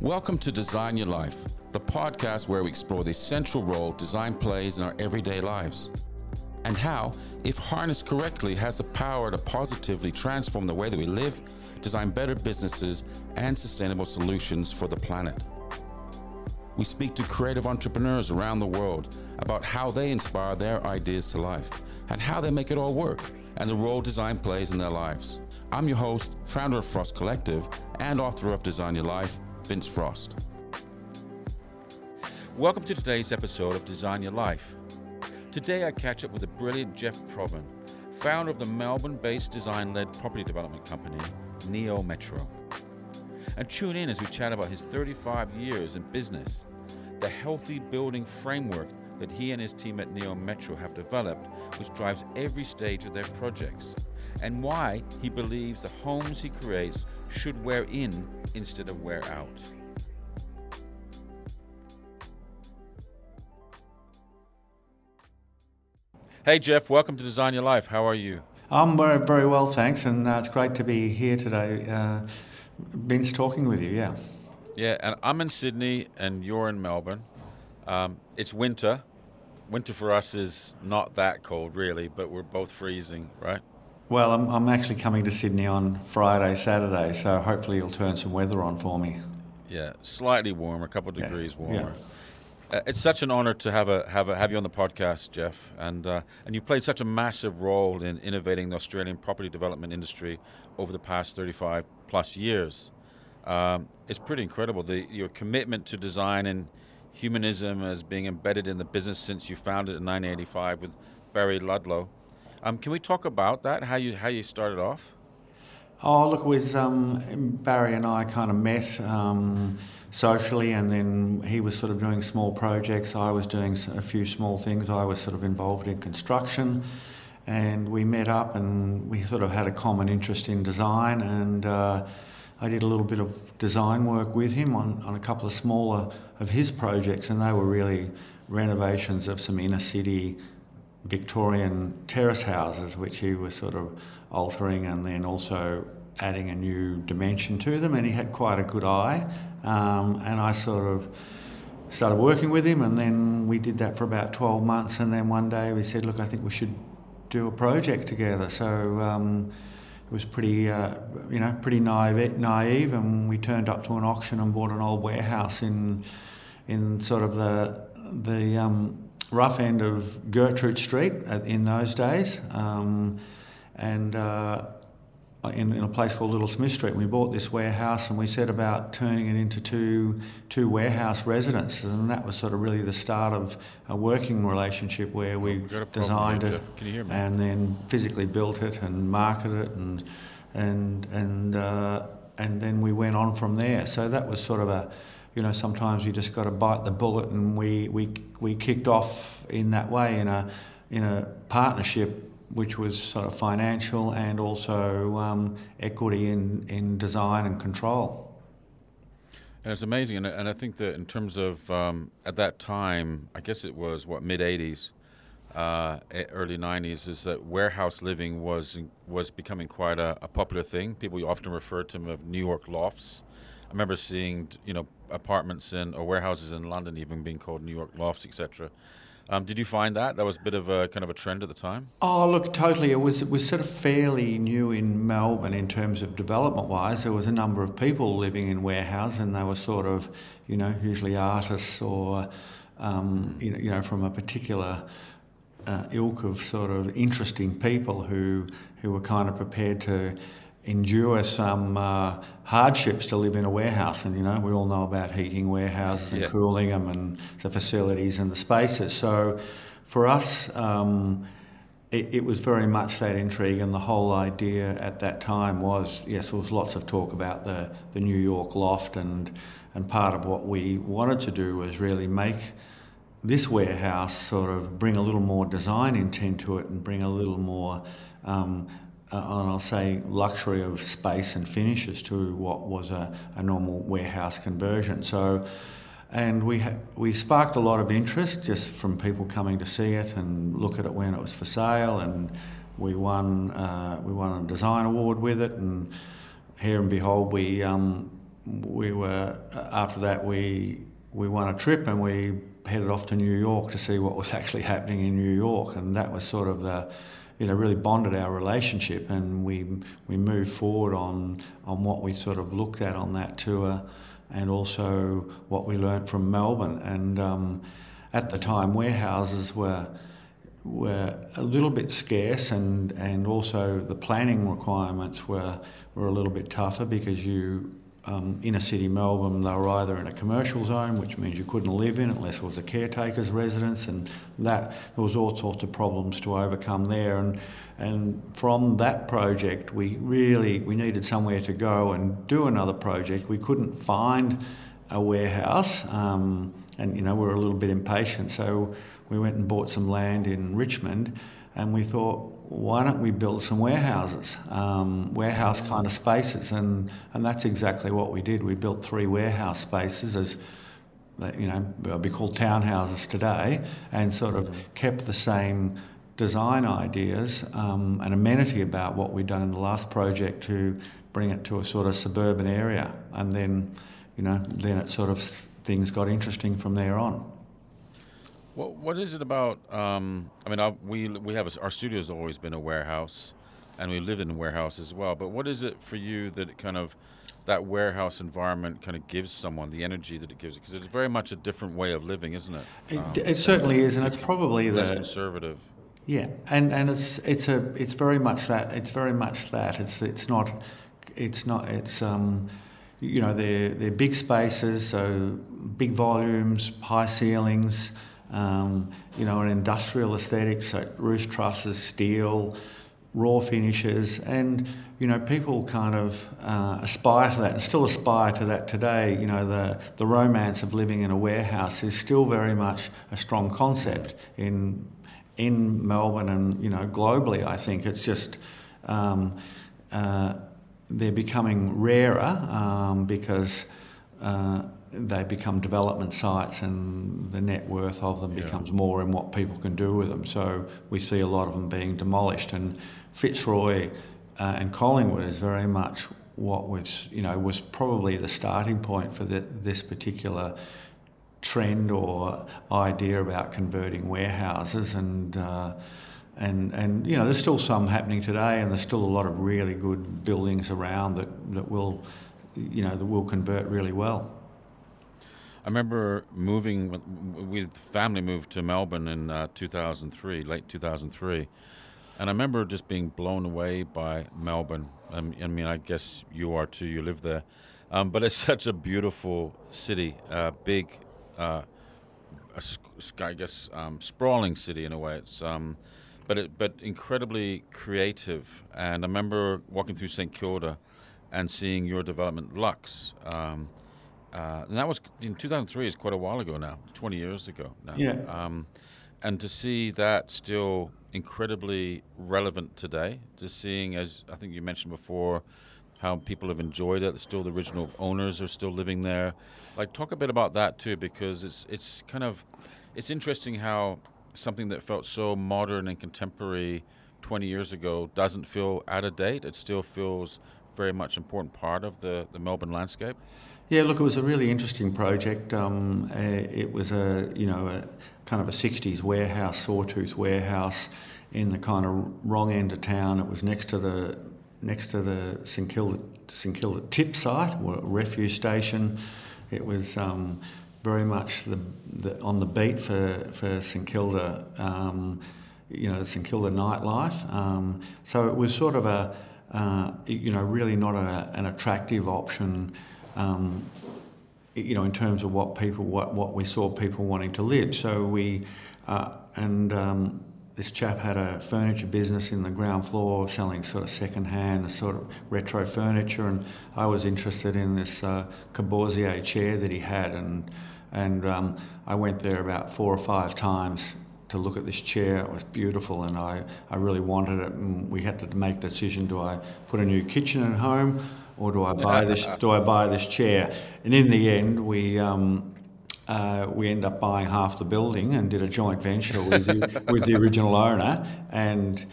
Welcome to Design Your Life, the podcast where we explore the essential role design plays in our everyday lives and how, if harnessed correctly, has the power to positively transform the way that we live, design better businesses, and sustainable solutions for the planet. We speak to creative entrepreneurs around the world about how they inspire their ideas to life and how they make it all work and the role design plays in their lives. I'm your host, founder of Frost Collective, and author of Design Your Life, Vince Frost. Welcome to today's episode of Design Your Life. Today I catch up with the brilliant Jeff Provan, founder of the Melbourne based design led property development company, Neometro. And tune in as we chat about his 35 years in business, the healthy building framework that he and his team at Neometro have developed, which drives every stage of their projects, and why he believes the homes he creates should wear in instead of wear out. Hey Jeff, welcome to Design Your Life. How are you? I'm very, very well, thanks, and uh, it's great to be here today. Uh, Vince talking with you, yeah. Yeah, and I'm in Sydney and you're in Melbourne. Um, it's winter. Winter for us is not that cold, really, but we're both freezing, right? Well, I'm, I'm actually coming to Sydney on Friday, Saturday, so hopefully you'll turn some weather on for me. Yeah, slightly warmer, a couple of degrees yeah. warmer. Yeah. Uh, it's such an honor to have a, have a, have you on the podcast, Jeff, and uh, and you played such a massive role in innovating the Australian property development industry over the past 35 plus years. Um, it's pretty incredible the your commitment to design and humanism as being embedded in the business since you founded it in 1985 with Barry Ludlow. Um, can we talk about that? How you how you started off? Oh, look, was um, Barry and I kind of met um, socially, and then he was sort of doing small projects. I was doing a few small things. I was sort of involved in construction, and we met up, and we sort of had a common interest in design. And uh, I did a little bit of design work with him on, on a couple of smaller of his projects, and they were really renovations of some inner city Victorian terrace houses, which he was sort of altering and then also adding a new dimension to them. And he had quite a good eye. Um, and I sort of started working with him, and then we did that for about 12 months. And then one day we said, Look, I think we should do a project together. So um, it was pretty, uh, you know, pretty naive, naive. And we turned up to an auction and bought an old warehouse in, in sort of the, the, um, rough end of Gertrude Street in those days, um, and uh, in, in, a place called Little Smith Street. We bought this warehouse and we set about turning it into two two warehouse residences, and that was sort of really the start of a working relationship where we designed here, it and then physically built it and marketed it and and and uh, and then we went on from there. So that was sort of a you know, sometimes we just got to bite the bullet, and we, we, we kicked off in that way in a, in a partnership which was sort of financial and also um, equity in, in design and control. And it's amazing, and, and I think that in terms of um, at that time, I guess it was what mid '80s, uh, early '90s, is that warehouse living was was becoming quite a, a popular thing. People often refer to them of New York lofts. Remember seeing, you know, apartments in or warehouses in London even being called New York lofts, etc. Um, did you find that that was a bit of a kind of a trend at the time? Oh, look, totally. It was it was sort of fairly new in Melbourne in terms of development wise. There was a number of people living in warehouses, and they were sort of, you know, usually artists or, um, you know, you know, from a particular uh, ilk of sort of interesting people who who were kind of prepared to endure some uh, hardships to live in a warehouse. And, you know, we all know about heating warehouses and yeah. cooling them and the facilities and the spaces. So for us, um, it, it, was very much that intrigue. And the whole idea at that time was yes, there was lots of talk about the, the New York loft. And, and part of what we wanted to do was really make this warehouse sort of bring a little more design intent to it and bring a little more um, and I'll say luxury of space and finishes to what was a, a normal warehouse conversion. So, and we ha- we sparked a lot of interest just from people coming to see it and look at it when it was for sale, and we won uh, we won a design award with it, and here and behold, we um, we were after that we we won a trip and we headed off to New York to see what was actually happening in New York, and that was sort of the you know really bonded our relationship, and we we moved forward on on what we sort of looked at on that tour, and also what we learnt from Melbourne, and um, at the time warehouses were were a little bit scarce and, and also the planning requirements were, were a little bit tougher because you um, inner city Melbourne, they were either in a commercial zone, which means you couldn't live in unless it was a caretaker's residence, and that there was all sorts of problems to overcome there. And and from that project, we really we needed somewhere to go and do another project. We couldn't find a warehouse, um, and you know we were a little bit impatient, so we went and bought some land in Richmond, and we thought why don't we build some warehouses, um, warehouse kind of spaces, and and that's exactly what we did. We built three warehouse spaces as you know, be called townhouses today, and sort of kept the same design ideas um, and amenity about what we'd done in the last project to bring it to a sort of suburban area, and then, you know, then it sort of things got interesting from there on. What what is it about? Um, I mean, I, we we have a, our studio has always been a warehouse, and we live in a warehouse as well. But what is it for you that kind of that warehouse environment kind of gives someone the energy that it gives? Because it's very much a different way of living, isn't it? It, um, it certainly is, and it's probably less the conservative. Yeah, and and it's it's a it's very much that it's very much that it's it's not it's not it's um you know they're they're big spaces so big volumes high ceilings um, you know, an industrial aesthetic, so roof trusses, steel, raw finishes, and you know, people kind of uh, aspire to that and still aspire to that today. You know, the the romance of living in a warehouse is still very much a strong concept in in Melbourne and you know globally. I think it's just. Um, uh, they're becoming rarer um, because uh, they become development sites and the net worth of them yeah. becomes more in what people can do with them. So we see a lot of them being demolished. And Fitzroy uh, and Collingwood is very much what was, you know, was probably the starting point for the, this particular trend or idea about converting warehouses and uh, and and you know there's still some happening today and there's still a lot of really good buildings around that that will you know that will convert really well. I remember moving with family moved to Melbourne in uh, 2003, late 2003, and I remember just being blown away by Melbourne. I mean, I guess you are too. You live there, um, but it's such a beautiful city, uh, big, uh, I guess um, sprawling city in a way. It's um, but it, but incredibly creative. And I remember walking through St Kilda and seeing your development, Lux. Um, uh, and that was in 2003 is quite a while ago now 20 years ago now. Yeah. Um, and to see that still incredibly relevant today to seeing as i think you mentioned before how people have enjoyed it still the original owners are still living there. Like talk a bit about that too because it's it's kind of it's interesting how something that felt so modern and contemporary 20 years ago doesn't feel out of date. It still feels very much important part of the, the melbourne landscape yeah, look, it was a really interesting project. Um, uh, it was a you know a kind of a '60s warehouse, sawtooth warehouse, in the kind of wrong end of town. It was next to the next to the St Kilda St Kilda tip site, or refuse station. It was um, very much the, the, on the beat for for St Kilda. Um, you know, St Kilda nightlife. Um, so it was sort of a uh, you know really not a, an attractive option um, you know, in terms of what people, what, what we saw people wanting to live. So we, uh, and um, this chap had a furniture business in the ground floor selling sort of second-hand, sort of retro furniture, and I was interested in this uh, chair that he had, and and um, I went there about four or five times to look at this chair. It was beautiful, and I, I really wanted it. And we had to make the decision: do I put a new kitchen at home? Or do I buy this? do I buy this chair? And in the end, we um, uh, we end up buying half the building and did a joint venture with the, with the original owner, and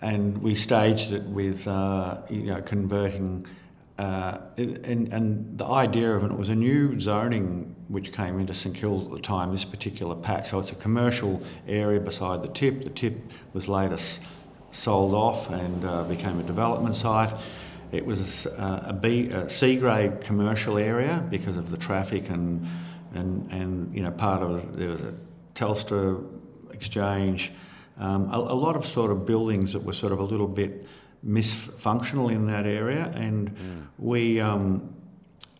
and we staged it with uh, you know converting uh, and, and the idea of it, it was a new zoning which came into St Kilda at the time, this particular patch. So it's a commercial area beside the tip. The tip was later sold off and uh, became a development site. It was uh, a, B, a C grade commercial area because of the traffic and, and, and you know, part of there was a Telstra exchange, um, a, a lot of sort of buildings that were sort of a little bit misfunctional in that area, and mm. we, um,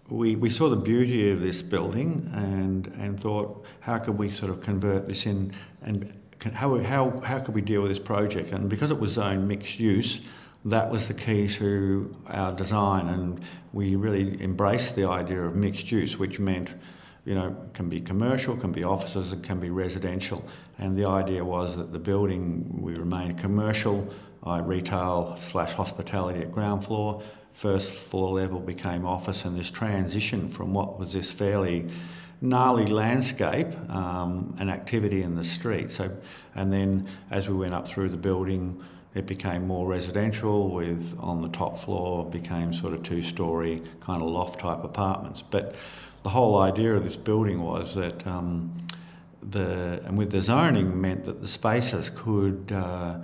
we we saw the beauty of this building and and thought, how could we sort of convert this in and can, how how how could we deal with this project? And because it was zoned mixed use, that was the key to our design, and we really embraced the idea of mixed use, which meant you know, can be commercial, can be offices, and can be residential. And the idea was that the building we remain commercial, I retail slash hospitality at ground floor. First floor level became office, and this transition from what was this fairly gnarly landscape um, and activity in the street. So, and then as we went up through the building, it became more residential. With on the top floor became sort of two-story kind of loft type apartments. But the whole idea of this building was that. Um, the, and with the zoning meant that the spaces could uh,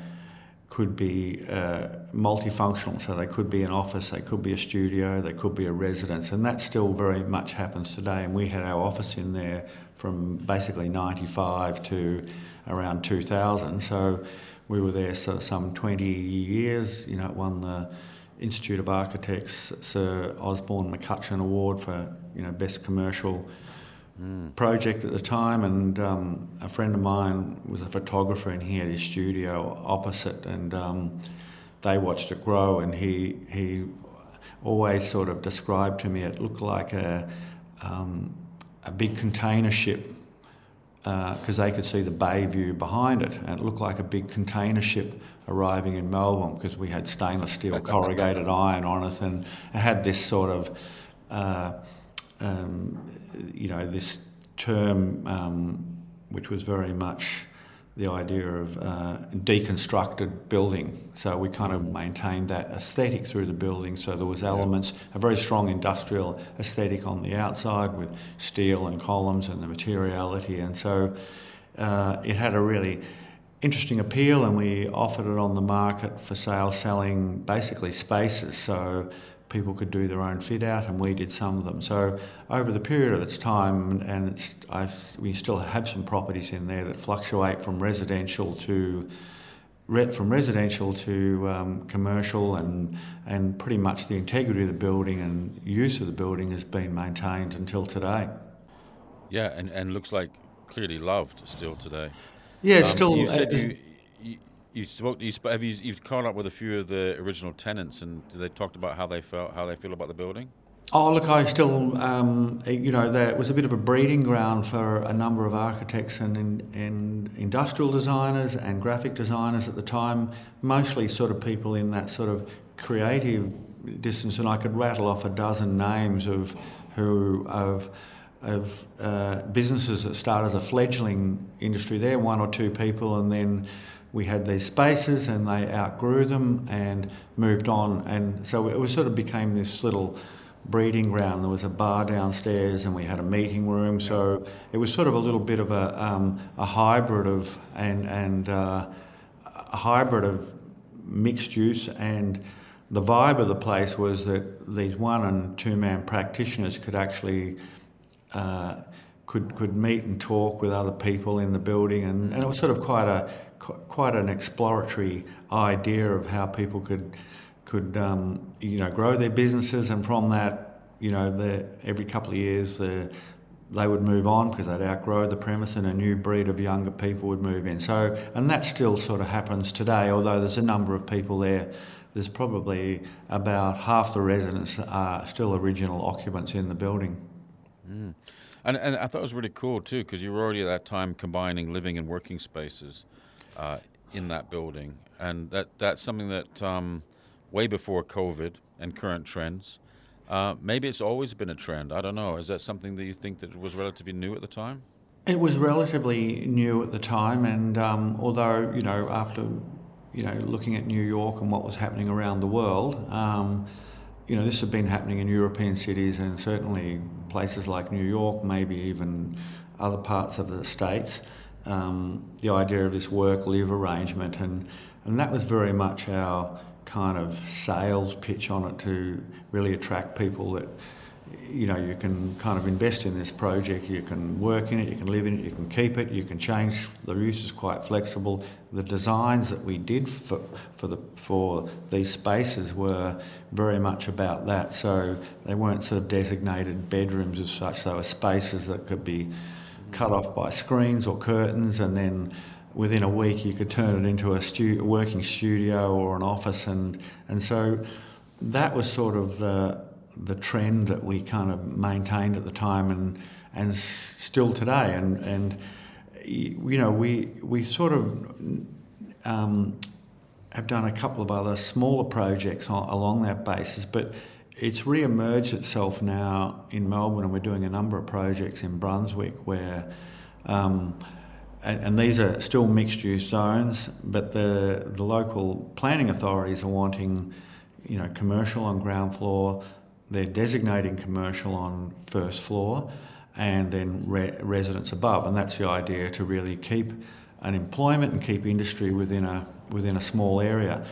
could be uh, multifunctional. So they could be an office, they could be a studio, they could be a residence, and that still very much happens today. And we had our office in there from basically 95 to around 2000. So we were there so some 20 years. You know, it won the Institute of Architects Sir Osborn McCutcheon Award for you know best commercial mm. project at the time, and um, a friend of mine was a photographer, and he had his studio opposite, and um, they watched it grow, and he he always sort of described to me it looked like a um, a big container ship because uh, they could see the bay view behind it, and it looked like a big container ship arriving in Melbourne because we had stainless steel corrugated iron on it, and it had this sort of uh, um, you know, this term, um, which was very much the idea of uh, deconstructed building. So we kind of maintained that aesthetic through the building. So there was elements, a very strong industrial aesthetic on the outside with steel and columns and the materiality. And so uh, it had a really interesting appeal, and we offered it on the market for sale, selling basically spaces. So people could do their own fit out, and we did some of them. So over the period of its time, and it's I've, we still have some properties in there that fluctuate from residential to from residential to um, commercial, and and pretty much the integrity of the building and use of the building has been maintained until today. Yeah, and, and looks like clearly loved still today. Yeah, um, still. You said you, you spoke. You have you you've caught up with a few of the original tenants, and they talked about how they felt, how they feel about the building. Oh, look, I still, um, you know, there was a bit of a breeding ground for a number of architects and, and industrial designers and graphic designers at the time, mostly sort of people in that sort of creative distance. And I could rattle off a dozen names of who of of uh, businesses that start as a fledgling industry there, one or two people, and then we had these spaces and they outgrew them and moved on. And so it was sort of became this little breeding ground. There was a bar downstairs and we had a meeting room. So it was sort of a little bit of a, um, a hybrid of and, and uh, a hybrid of mixed use and the vibe of the place was that these one and two man practitioners could actually uh, could could meet and talk with other people in the building and, and it was sort of quite a quite an exploratory idea of how people could could um, you know grow their businesses, and from that, you know, every couple of years the they would move on because they'd outgrow the premise and a new breed of younger people would move in. So, and that still sort of happens today, although there's a number of people there. There's probably about half the residents are still original occupants in the building. Mm. And, and I thought it was really cool too because you were already at that time combining living and working spaces uh, in that building, and that that's something that um, way before COVID and current trends. Uh, maybe it's always been a trend. I don't know. Is that something that you think that was relatively new at the time? It was relatively new at the time, and um, although you know after you know looking at New York and what was happening around the world, um, you know, this had been happening in European cities and certainly places like New York, maybe even other parts of the states. Um, the idea of this work-live arrangement, and and that was very much our kind of sales pitch on it to really attract people that you know, you can kind of invest in this project, you can work in it, you can live in it, you can keep it, you can change. The use is quite flexible. The designs that we did for, for, the, for these spaces were very much about that. So they weren't sort of designated bedrooms as such, they were spaces that could be cut off by screens or curtains and then within a week you could turn it into a, stu- working studio or an office and, and so that was sort of the the trend that we kind of maintained at the time and and still today. And and you know we we sort of um, have done a couple of other smaller projects on, along that basis but it's re-emerged itself now in Melbourne and we're doing a number of projects in Brunswick where um, and, and, these are still mixed use zones but the the local planning authorities are wanting you know commercial on ground floor they're designating commercial on first floor and then re- residents above, and that's the idea to really keep an employment and keep industry within a within a small area.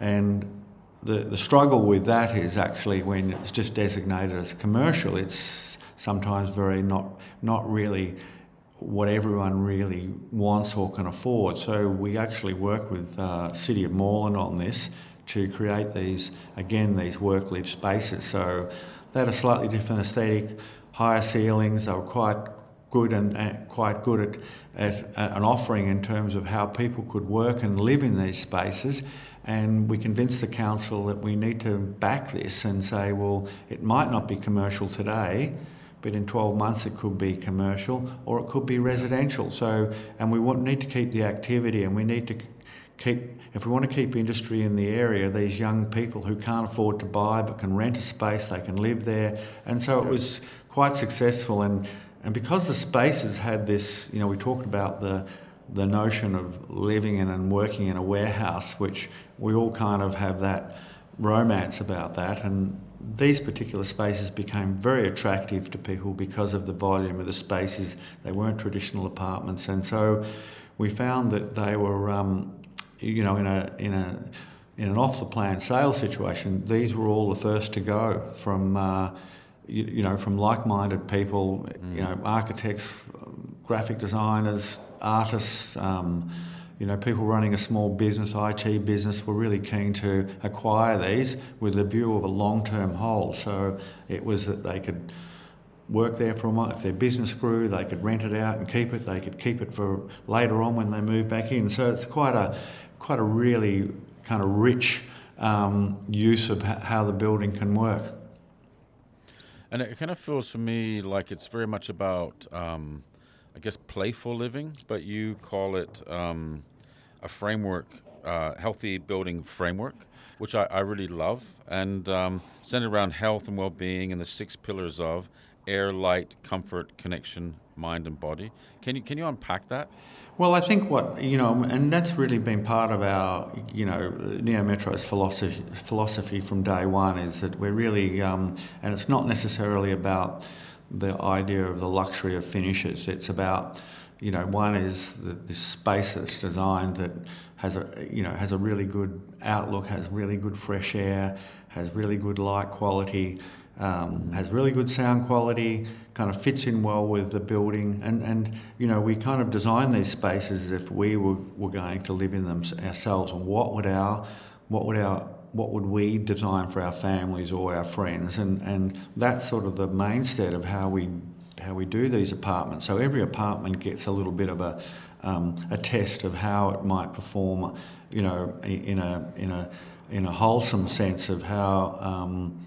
And the the struggle with that is actually when it's just designated as commercial, it's sometimes very not not really what everyone really wants or can afford. So we actually work with uh, City of Moreland on this to create these, again, these work live spaces. So they had a slightly different aesthetic, higher ceilings, they were quite good and, and quite good at, at an offering in terms of how people could work and live in these spaces. And we convinced the council that we need to back this and say, well, it might not be commercial today, but in 12 months it could be commercial or it could be residential. So, and we want, need to keep the activity and we need to keep if we want to keep industry in the area, these young people who can't afford to buy but can rent a space, they can live there. And so it was quite successful. And, and because the spaces had this, you know, we talked about the, the notion of living in and working in a warehouse, which we all kind of have that romance about that. And these particular spaces became very attractive to people because of the volume of the spaces. They weren't traditional apartments. And so we found that they were. Um, you know, in a in a in an off the plan sale situation, these were all the first to go from uh, you, you, know from like minded people, mm. you know, architects, graphic designers, artists. Um, you know, people running a small business, IT business, were really keen to acquire these with the view of a long-term hold. So it was that they could work there for a while. If their business grew, they could rent it out and keep it. They could keep it for later on when they move back in. So it's quite a quite a really kind of rich um, use of how the building can work. And it kind of feels for me like it's very much about, um, I guess, playful living, but you call it um, a framework, uh, healthy building framework, which I, I really love, and um, centered around health and well being and the six pillars of air, light, comfort, connection, mind, and body. Can you, can you unpack that? Well, I think what, you know, and that's really been part of our, you know, Neometro's philosophy, philosophy from day one is that we're really, um, and it's not necessarily about the idea of the luxury of finishes. It's about, you know, one is the, this space that's designed that has a, you know, has a really good outlook, has really good fresh air, has really good light quality, um, has really good sound quality, kind of fits in well with the building, and, and you know we kind of design these spaces as if we were, were going to live in them ourselves. And what would our what would our what would we design for our families or our friends? And and that's sort of the mainstay of how we how we do these apartments. So every apartment gets a little bit of a um, a test of how it might perform, you know, in a in a in a wholesome sense of how. Um,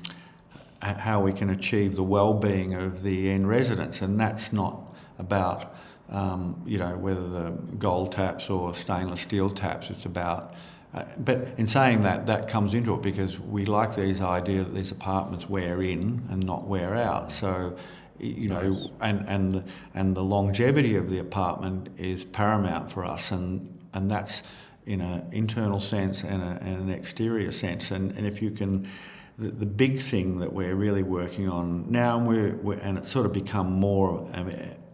how we can achieve the well-being of the end residents, and that's not about um, you know whether the gold taps or stainless steel taps. It's about uh, but in saying that, that comes into it because we like these idea that these apartments wear in and not wear out. So, you know, nice. and and and the longevity of the apartment is paramount for us, and and that's in an internal sense and, a, and an exterior sense. And and if you can the, the big thing that we're really working on now, and, we're, we're and it's sort of become more um,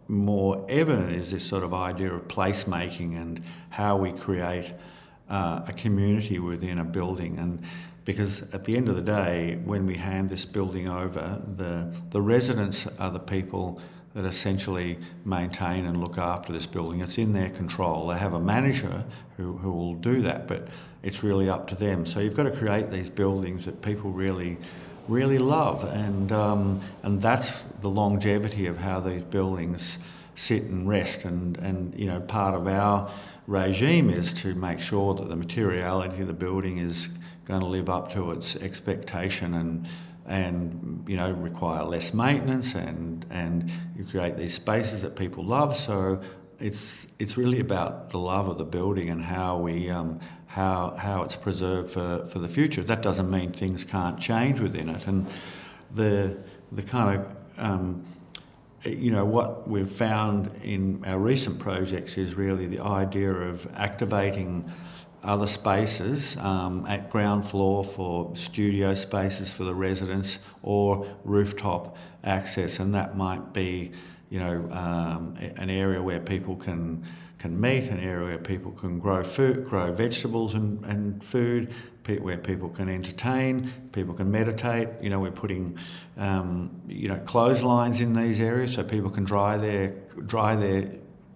more evident, is this sort of idea of placemaking and how we create uh, a community within a building. And because at the end of the day, when we hand this building over, the the residents are the people that essentially maintain and look after this building. It's in their control. They have a manager who, who will do that, but it's really up to them. So you've got to create these buildings that people really, really love, and um, and that's the longevity of how these buildings sit and rest. And and you know part of our regime is to make sure that the materiality of the building is going to live up to its expectation and and you know require less maintenance and and you create these spaces that people love. So it's it's really about the love of the building and how we um, how how it's preserved for, for the future. That doesn't mean things can't change within it. And the the kind of um, you know what we've found in our recent projects is really the idea of activating other spaces um, at ground floor for studio spaces for the residents or rooftop access, and that might be, you know, um, an area where people can can meet, an area where people can grow food, grow vegetables and, and food, where people can entertain, people can meditate. You know, we're putting, um, you know, clotheslines in these areas so people can dry their dry their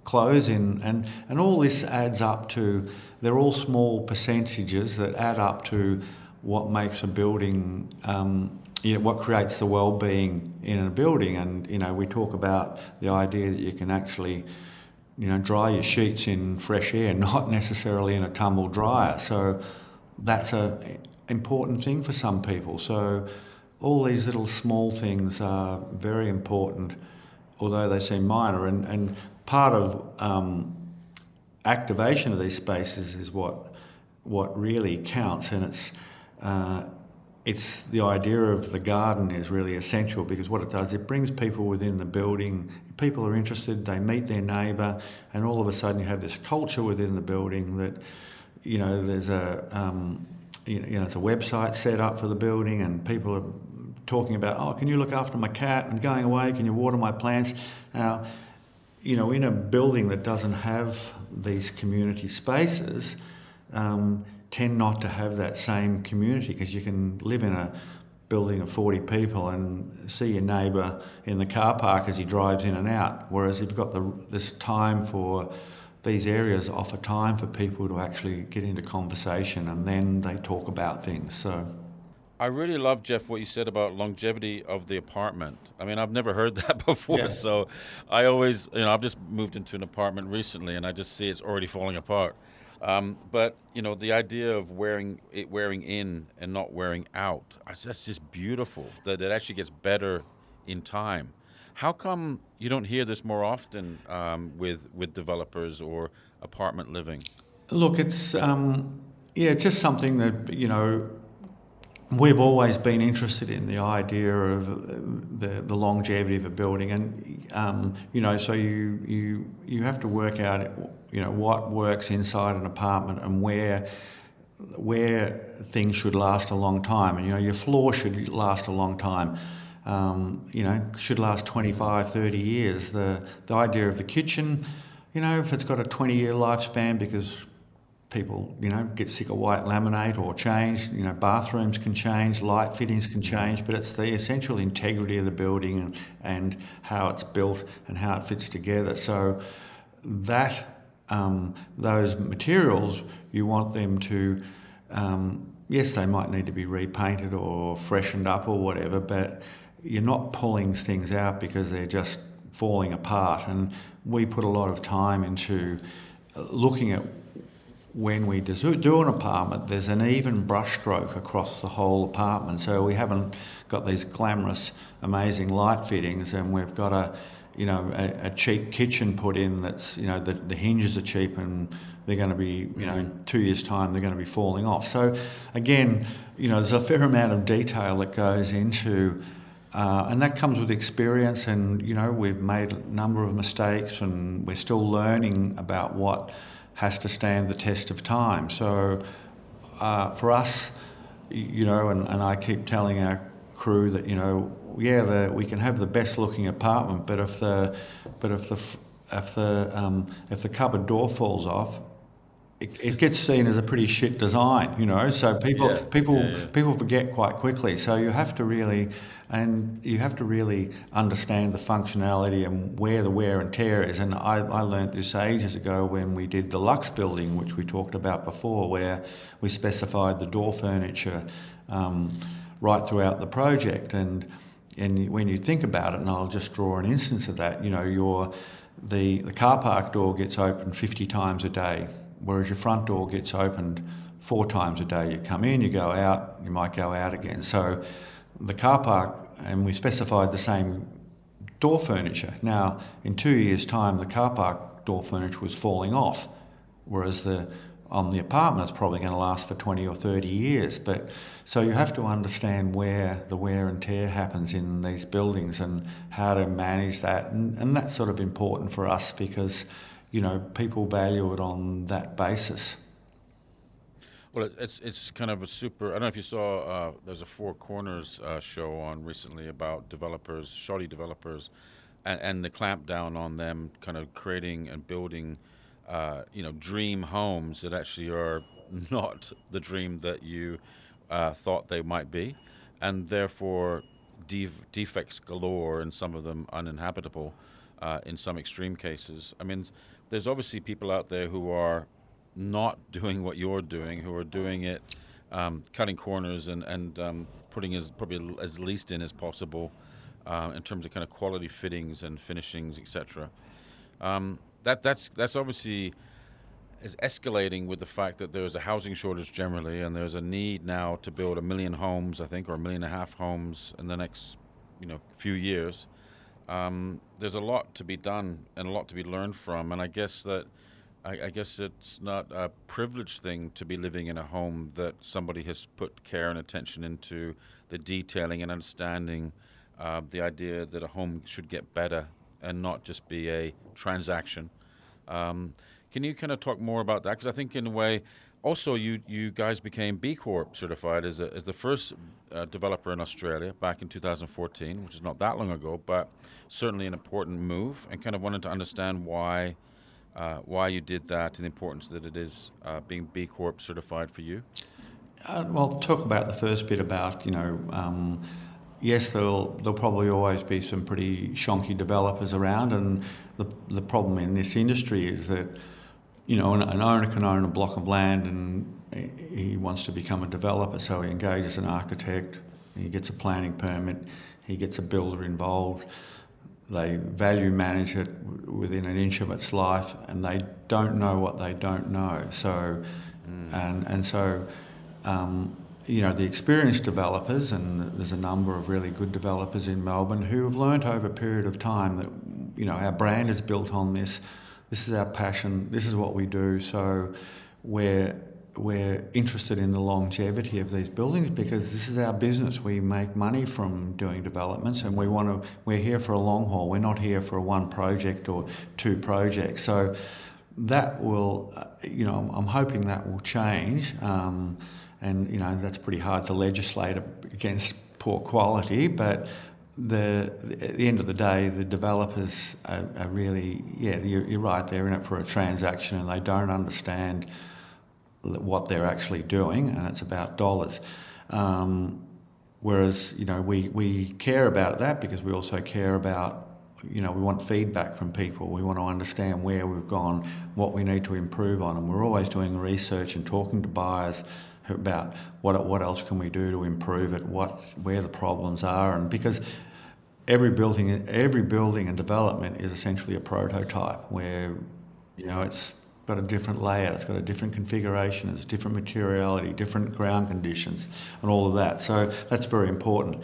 clothes in, and and all this adds up to they're all small percentages that add up to what makes a building, um, you know, what creates the well-being in a building. And you know, we talk about the idea that you can actually, you know, dry your sheets in fresh air, not necessarily in a tumble dryer. So that's a important thing for some people. So all these little small things are very important, although they seem minor. And, and part of um, activation of these spaces is what what really counts, and it's uh, it's the idea of the garden is really essential because what it does it brings people within the building. People are interested, they meet their neighbour, and all of a sudden you have this culture within the building that you know there's a um, you know there's a website set up for the building, and people are talking about oh can you look after my cat? And going away. Can you water my plants? Now you know, in a building that doesn't have these community spaces, um, tend not to have that same community because you can live in a building of 40 people and see your neighbour in the car park as he drives in and out. Whereas you've got the, this time for these areas offer time for people to actually get into conversation and then they talk about things. So. I really love Jeff what you said about longevity of the apartment. I mean, I've never heard that before, yeah. so I always, you know, I've just moved into an apartment recently, and I just see it's already falling apart. Um, but you know, the idea of wearing it wearing in and not wearing out, that's just beautiful. That it actually gets better in time. How come you don't hear this more often um, with with developers or apartment living? Look, it's um, yeah, it's just something that you know we've always been interested in the idea of the, the longevity of a building, and um, you know, so you you you have to work out you know what works inside an apartment and where where things should last a long time, and you know your floor should last a long time. Um, you know, should last 25, 30 years. The the idea of the kitchen, you know, if it's got a 20 year lifespan because people, you know, get sick of white laminate or change. You know, bathrooms can change, light fittings can change, but it's the essential integrity of the building and, and how it's built and how it fits together. So that um, those materials, you want them to, um, yes, they might need to be repainted or freshened up or whatever, but you're not pulling things out because they're just falling apart. And we put a lot of time into looking at when we do an apartment, there's an even brushstroke across the whole apartment. So we haven't got these glamorous, amazing light fittings, and we've got a, you know, a, a cheap kitchen put in. That's you know the, the hinges are cheap and they're going to be you know in two years' time they're going to be falling off. So again, you know, there's a fair amount of detail that goes into. Uh, and that comes with experience, and you know we've made a number of mistakes, and we're still learning about what has to stand the test of time. So uh, for us, you know, and, and I keep telling our crew that you know, yeah, the, we can have the best looking apartment, but if the, but if the, if the, um, if the cupboard door falls off, it, it, gets seen as a pretty shit design, you know. So people, yeah, people, yeah, yeah. people forget quite quickly. So you have to really, and you have to really understand the functionality and where the wear and tear is. And I, I learned this ages ago when we did the Lux building, which we talked about before, where we specified the door furniture. Um, right throughout the project. And and when you think about it, and I'll just draw an instance of that, you know, your the the car park door gets opened 50 times a day, whereas your front door gets opened four times a day. You come in, you go out, you might go out again. So the car park, and we specified the same door furniture. Now, in two years' time, the car park door furniture was falling off, whereas the on the apartment it's probably going to last for 20 or 30 years but so you have to understand where the wear and tear happens in these buildings and how to manage that and, and that's sort of important for us because you know people value it on that basis well, it's it's kind of a super. I don't know if you saw. Uh, there's a Four Corners uh, show on recently about developers, shoddy developers, and, and the clampdown on them, kind of creating and building uh, you know, dream homes that actually are not the dream that you uh, thought they might be, and therefore def- defects galore, and some of them uninhabitable uh, in some extreme cases. I mean, there's obviously people out there who are not doing what you're doing, who are doing it, um, cutting corners and and um, putting as probably as least in as possible uh, in terms of kind of quality fittings and finishings, etc. Um, that that's that's obviously is escalating with the fact that there's a housing shortage generally, and there's a need now to build a million homes, I think, or a million and a half homes in the next, you know, few years. Um, there's a lot to be done and a lot to be learned from, and I guess that I, I, guess it's not a privileged thing to be living in a home that somebody has put care and attention into the detailing and understanding uh, the idea that a home should get better and not just be a transaction. Um, can you kind of talk more about that? Because I think in a way, also you you guys became B Corp certified as, a, as the first uh, developer in Australia back in 2014, which is not that long ago, but certainly an important move. And kind of wanted to understand why. Uh, why you did that and the importance that it is uh, being B Corp certified for you? Uh, well, talk about the first bit about you know um, yes, there'll, there'll probably always be some pretty shonky developers around, and the, the problem in this industry is that, you know, an, an owner can own a block of land and he wants to become a developer, so he engages an architect, he gets a planning permit, he gets a builder involved. They value manage it within an inch of its life, and they don't know what they don't know. So, mm. and and so, um, you know, the experienced developers, and there's a number of really good developers in Melbourne who have learnt over a period of time that, you know, our brand is built on this. This is our passion. This is what we do. So we're we're interested in the longevity of these buildings because this is our business. We make money from doing developments, and we want to. We're here for a long haul. We're not here for a one project or two projects. So that will, uh, you know, I'm, I'm hoping that will change. Um, and you know that's pretty hard to legislate against poor quality. But the at the end of the day, the developers are, are really yeah, you're, you're, right. They're in it for a transaction, and they don't understand what they're actually doing, and it's about dollars. Um, whereas you know we we care about that because we also care about you know, we want feedback from people. We want to understand where we've gone, what we need to improve on, and we're always doing research and talking to buyers about what what else can we do to improve it, what where the problems are, and because every building every building and development is essentially a prototype where you know it's got a different layout, it's got a different configuration, it's different materiality, different ground conditions, and all of that. So that's very important.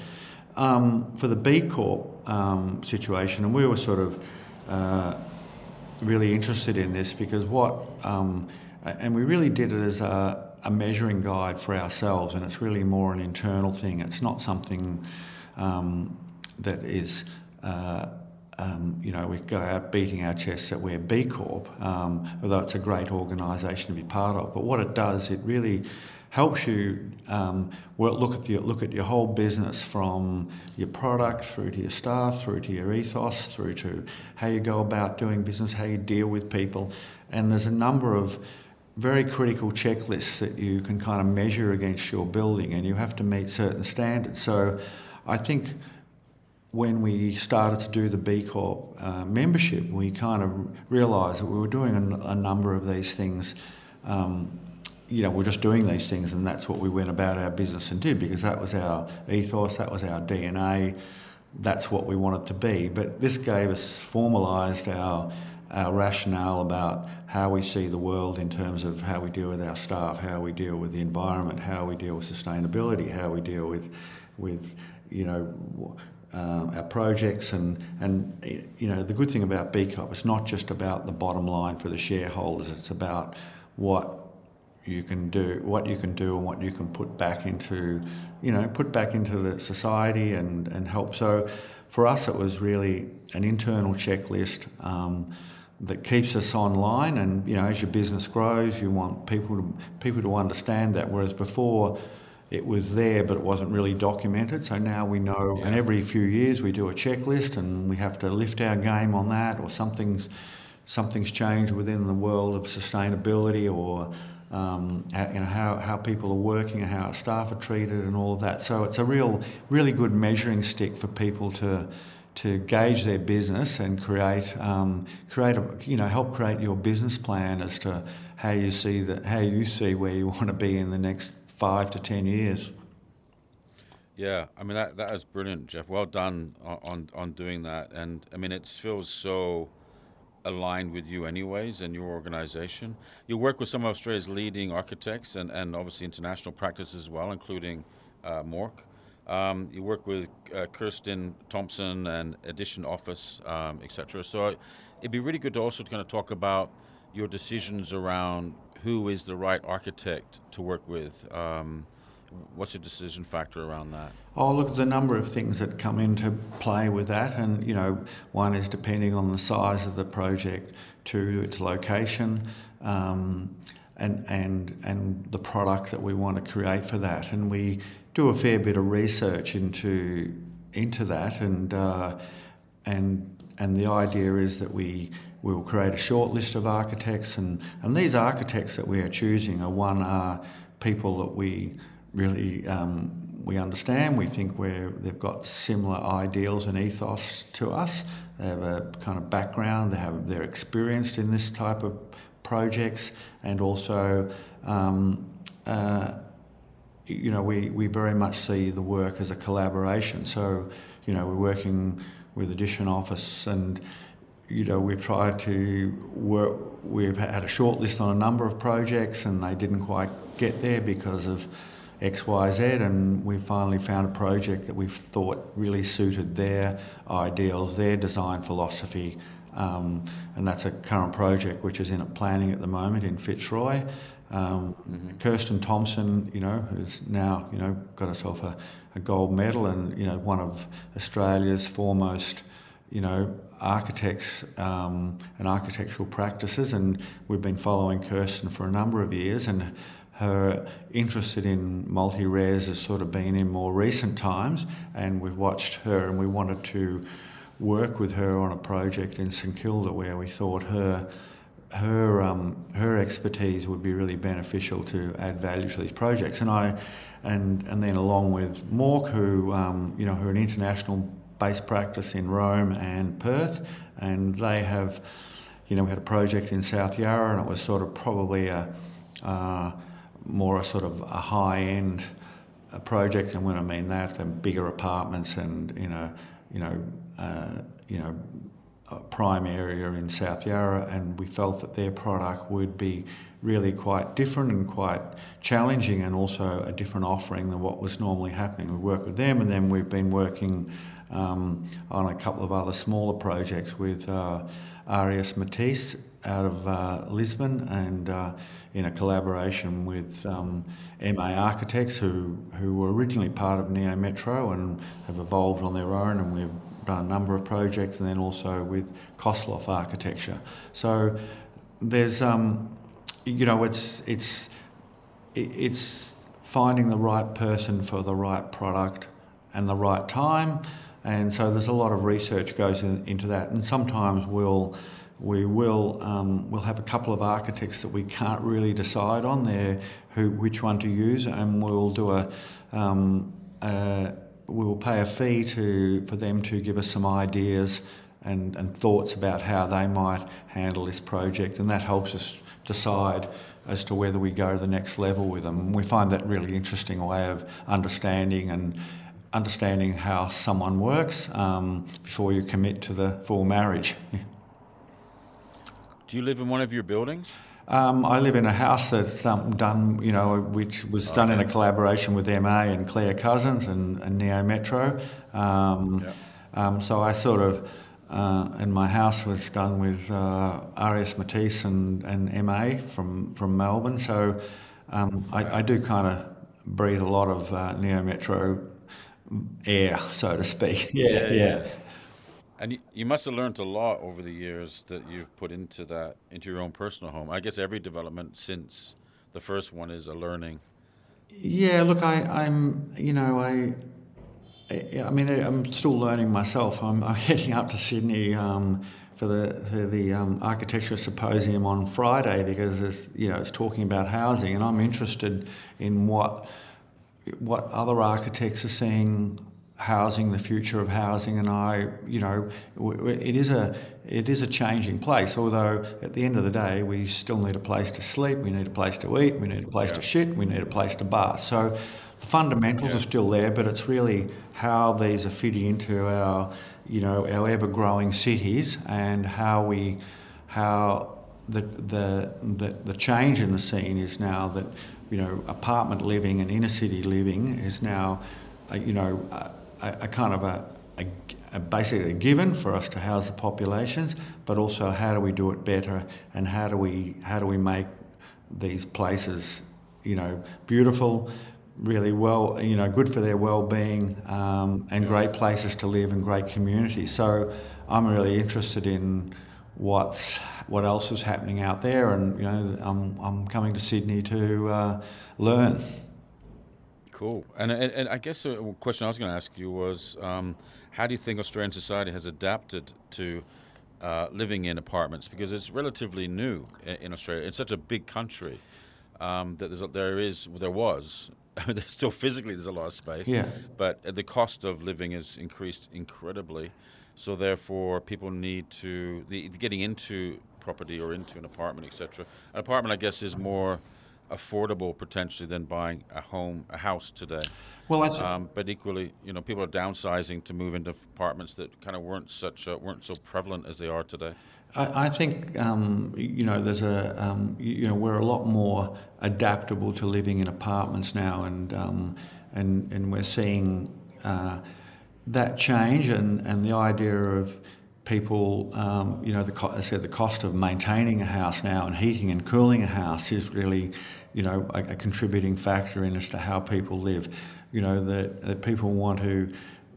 Um, for the B Corp um, situation, and we were sort of uh, really interested in this because what, um, and we really did it as a, a measuring guide for ourselves, and it's really more an internal thing. It's not something um, that is, uh, um, you know, we go out beating our chests that we're B Corp, um, although it's a great organisation to be part of. But what it does, it really helps you um, look at the, look at your whole business from your product through to your staff, through to your ethos, through to how you go about doing business, how you deal with people, and there's a number of very critical checklists that you can kind of measure against your building, and you have to meet certain standards. So, I think when we started to do the B Corp uh, membership, we kind of realised that we were doing a, a number of these things. Um, you know, we're just doing these things, and that's what we went about our business and did because that was our ethos, that was our DNA, that's what we wanted to be. But this gave us formalised our our rationale about how we see the world in terms of how we deal with our staff, how we deal with the environment, how we deal with sustainability, how we deal with with you know um, our projects. And and you know the good thing about B Corp it's not just about the bottom line for the shareholders. It's about what you can do what you can do and what you can put back into you know put back into the society and and help. So for us it was really an internal checklist. Um, that keeps us online and you know as your business grows you want people to people to understand that whereas before it was there, but it wasn't really documented. So now we know, yeah. and every few years we do a checklist, and we have to lift our game on that, or something's something's changed within the world of sustainability, or um, you know how, how people are working and how our staff are treated, and all of that. So it's a real, really good measuring stick for people to to gauge their business and create um, create a, you know help create your business plan as to how you see that how you see where you want to be in the next five to ten years. Yeah, I mean that that is brilliant, Jeff. Well done on on doing that, and I mean it feels so aligned with you, anyways, and your organisation. You work with some of Australia's leading architects and and obviously international practice as well, including uh, MORQ. Um, you work with uh, Kerstin Thompson and Edition Office, um, etc. So it'd be really good to also kind of talk about your decisions around who is the right architect to work with? Um, what's your decision factor around that? Oh, look, there's a number of things that come into play with that, and you know, one is depending on the size of the project, two, its location, um, and and and the product that we want to create for that, and we do a fair bit of research into into that, and uh, and and the idea is that we we will create a short list of architects, and, and these architects that we are choosing are one are people that we really um, we understand. We think we're, they've got similar ideals and ethos to us. They have a kind of background. They have they're experienced in this type of projects, and also. Um, uh, you know, we, we very much see the work as a collaboration. So, you know, we're working with Edition Office and you know, we've tried to work, we've had a short list on a number of projects and they didn't quite get there because of X, Y, Z, and we finally found a project that we thought really suited their ideals, their design philosophy, um, and that's a current project which is in planning at the moment in Fitzroy. Um, mm-hmm. Kerstin Thompson, you know, who's now, you know, got herself a, a gold medal and, you know, one of Australia's foremost you know, architects um, and architectural practices, and we've been following Kerstin for a number of years, and her interest in multi-res has sort of been in more recent times, and we've watched her, and we wanted to work with her on a project in St Kilda where we thought her her um, her expertise would be really beneficial to add value to these projects, and I and and then along with MORQ, who um, you know, who are an international base practice in Rome and Perth, and they have, you know, we had a project in South Yarra, and it was sort of probably a uh, more a sort of a high end project, and when I mean that, and bigger apartments, and you know, you know, uh, you know. Prime area in South Yarra, and we felt that their product would be really quite different and quite challenging, and also a different offering than what was normally happening. We worked with them, and then we've been working um, on a couple of other smaller projects with uh, Aires Mateus out of uh, Lisbon and uh, in a collaboration with um, MA Architects who, who were originally part of Neometro and have evolved on their own and we've a number of projects and then also with Kosloff Architecture. So there's, um, you know, it's, it's, it's finding the right person for the right product and the right time. And so there's a lot of research goes in, into that. And sometimes we'll we will um, we'll have a couple of architects that we can't really decide on there who which one to use, and we'll do a, um, a we will pay a fee to for them to give us some ideas and, and thoughts about how they might handle this project, and that helps us decide as to whether we go to the next level with them. We find that really interesting way of understanding and understanding how someone works um, before you commit to the full marriage. Do you live in one of your buildings? Um, I live in a house that's um, done, you know, which was done in a collaboration with MA and Clare Cousins and, and Neometro. Um, yeah. Um, so I sort of, uh, and my house was done with uh, Aires Mateus and, and MA from, from Melbourne. So um, I, I, do kind of breathe a lot of uh, Neometro air, so to speak. yeah, yeah. yeah. And you, you must have learned a lot over the years that you've put into that, into your own personal home. I guess every development since the first one is a learning. Yeah, look, I, I'm, you know, I, I mean, I'm still learning myself. I'm, I'm heading up to Sydney um, for the for the um, architecture symposium on Friday because it's you know it's talking about housing, and I'm interested in what what other architects are seeing housing, the future of housing, and I, you know, it is a it is a changing place. Although at the end of the day, we still need a place to sleep, we need a place to eat, we need a place yeah. to shit, we need a place to bath. So the fundamentals yeah. are still there, but it's really how these are fitting into our, you know, our ever growing cities and how we how the, the, the, the change in the scene is now that you know apartment living and inner city living is now uh, you know uh, a, a kind of a, a, basically a given for us to house the populations, but also how do we do it better and how do we how do we make these places, you know, beautiful, really well, you know, good for their well-being um, and great places to live and great communities. So I'm really interested in what's what else is happening out there, and you know, I'm I'm coming to Sydney to uh, learn. Cool. And, and, and I guess a question I was going to ask you was um, how do you think Australian society has adapted to uh, living in apartments? Because it's relatively new in Australia. It's such a big country um, that there's there is there was there's still physically there's a lot of space. Yeah. But the cost of living has increased incredibly. So therefore, people need to the, getting into property or into an apartment, etc. An apartment, I guess, is more affordable potentially than buying a home, a house today. Well, that's um, but equally, you know, people are downsizing to move into apartments that kind of weren't such uh, weren't so prevalent as they are today. I, I think um, you know there's a um, you know we're a lot more adaptable to living in apartments now, and um, and and we're seeing uh, that change, and and the idea of people, um, you know, the, I said the cost of maintaining a house now and heating and cooling a house is really, you know, a, a contributing factor in as to how people live. You know, that, that people want to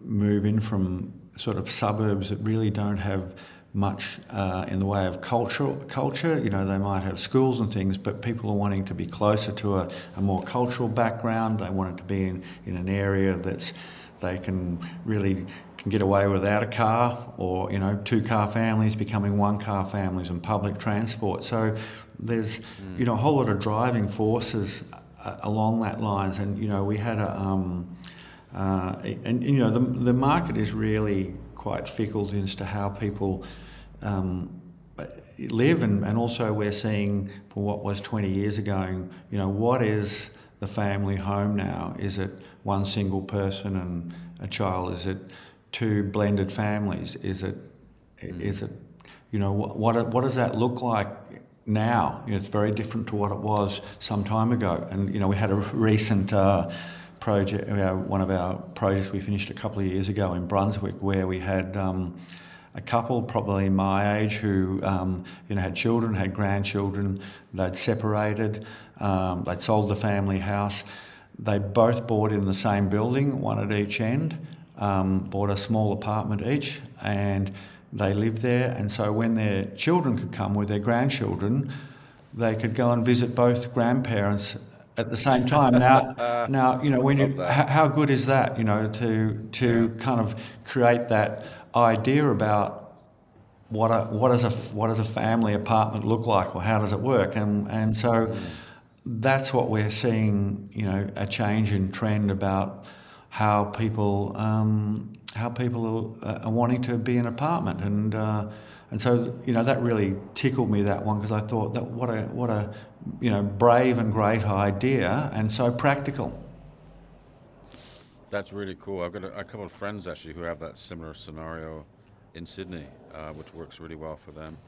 move in from sort of suburbs that really don't have much uh, in the way of culture. Culture, you know, they might have schools and things, but people are wanting to be closer to a, a more cultural background. They want it to be in, in an area that's they can really can get away without a car, or you know, two car families becoming one car families and public transport. So there's mm. you know a whole lot of driving forces uh, along that lines, and you know we had a um, uh, and, and, you know the the market is really quite fickle as to how people. Um, live and, and also we're seeing for what was 20 years ago you know what is the family home now? Is it one single person and a child? Is it two blended families? Is it, mm. is it, you know, what, what, what does that look like now? You know, it's very different to what it was some time ago. And, you know, we had a recent uh, project, uh, one of our projects we finished a couple of years ago in Brunswick where we had um, a couple, probably my age, who um, you know had children, had grandchildren. They'd separated. Um, they'd sold the family house. They both bought in the same building, one at each end. Um, bought a small apartment each, and they lived there. And so when their children could come with their grandchildren, they could go and visit both grandparents at the same time. Now, now you know when you how, how, good is that? You know to to yeah. kind of create that idea about what a what does a what does a family apartment look like, or how does it work, and and so. Mm. That's what we're seeing, you know, a change in trend about how people um, how people are, are, wanting to be in an apartment, and uh, and so you know that really tickled me that one because I thought that what a what a you know brave and great idea and so practical. That's really cool. I've got a, a couple of friends actually who have that similar scenario in Sydney, uh, which works really well for them.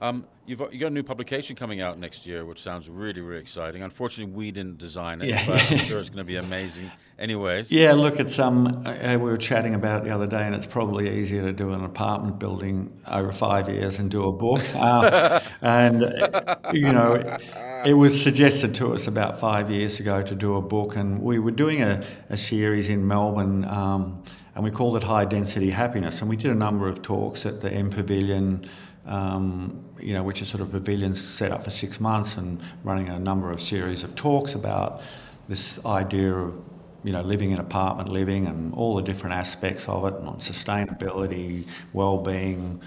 Um, you've you got a new publication coming out next year, which sounds really, really exciting. Unfortunately, we didn't design it, yeah. but I'm sure it's going to be amazing. Anyways, yeah. Look, it's um, we were chatting about it the other day, and it's probably easier to do an apartment building over five years and do a book. Uh, and you know, it was suggested to us about five years ago to do a book, and we were doing a, a series in Melbourne. Um, and we called it High Density Happiness. And we did a number of talks at the MPavilion, um, you know, which is sort of pavilions set up for six months and running a number of series of talks about this idea of, you know, living in apartment living and all the different aspects of it and on sustainability, well-being,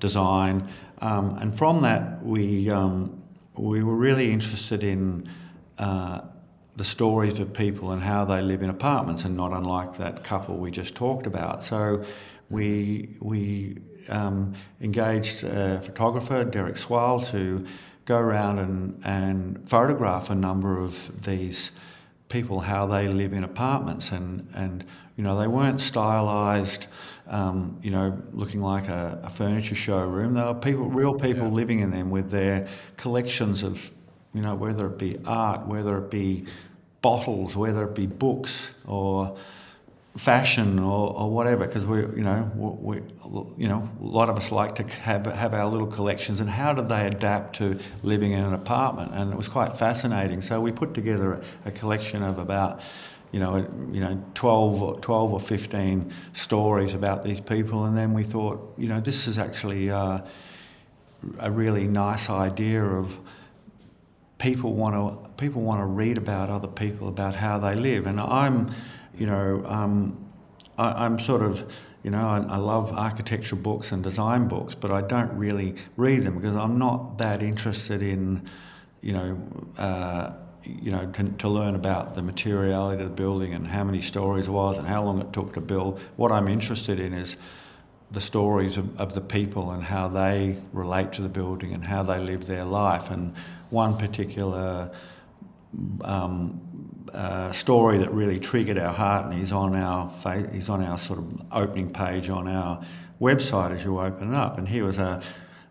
design. Um, and from that, we, um, we were really interested in uh, the stories of people and how they live in apartments and not unlike that couple we just talked about. So we, we um, engaged a photographer, Derek Swalwell, to go around and, and photograph a number of these people, how they live in apartments. And, and you know, they weren't stylized, um, you know, looking like a, a, furniture showroom. They were people, real people yeah. living in them with their collections of, you know, whether it be art, whether it be bottles, whether it be books or fashion or, or whatever because we you know we you know a lot of us like to have have our little collections and how did they adapt to living in an apartment? And it was quite fascinating. So we put together a, a collection of about you know you know 12 or 12 or 15 stories about these people and then we thought you know this is actually uh, a really nice idea of people want to people want to read about other people about how they live. And I'm you know, um, I, am sort of, you know, I, I, love architecture books and design books, but I don't really read them because I'm not that interested in, you know, uh, you know, to, to, learn about the materiality of the building and how many stories it was and how long it took to build. What I'm interested in is the stories of, of the people and how they relate to the building and how they live their life. And one particular um, story that really triggered our heart, and he's on our fa- he's on our sort of opening page on our website as you open it up. And he was a,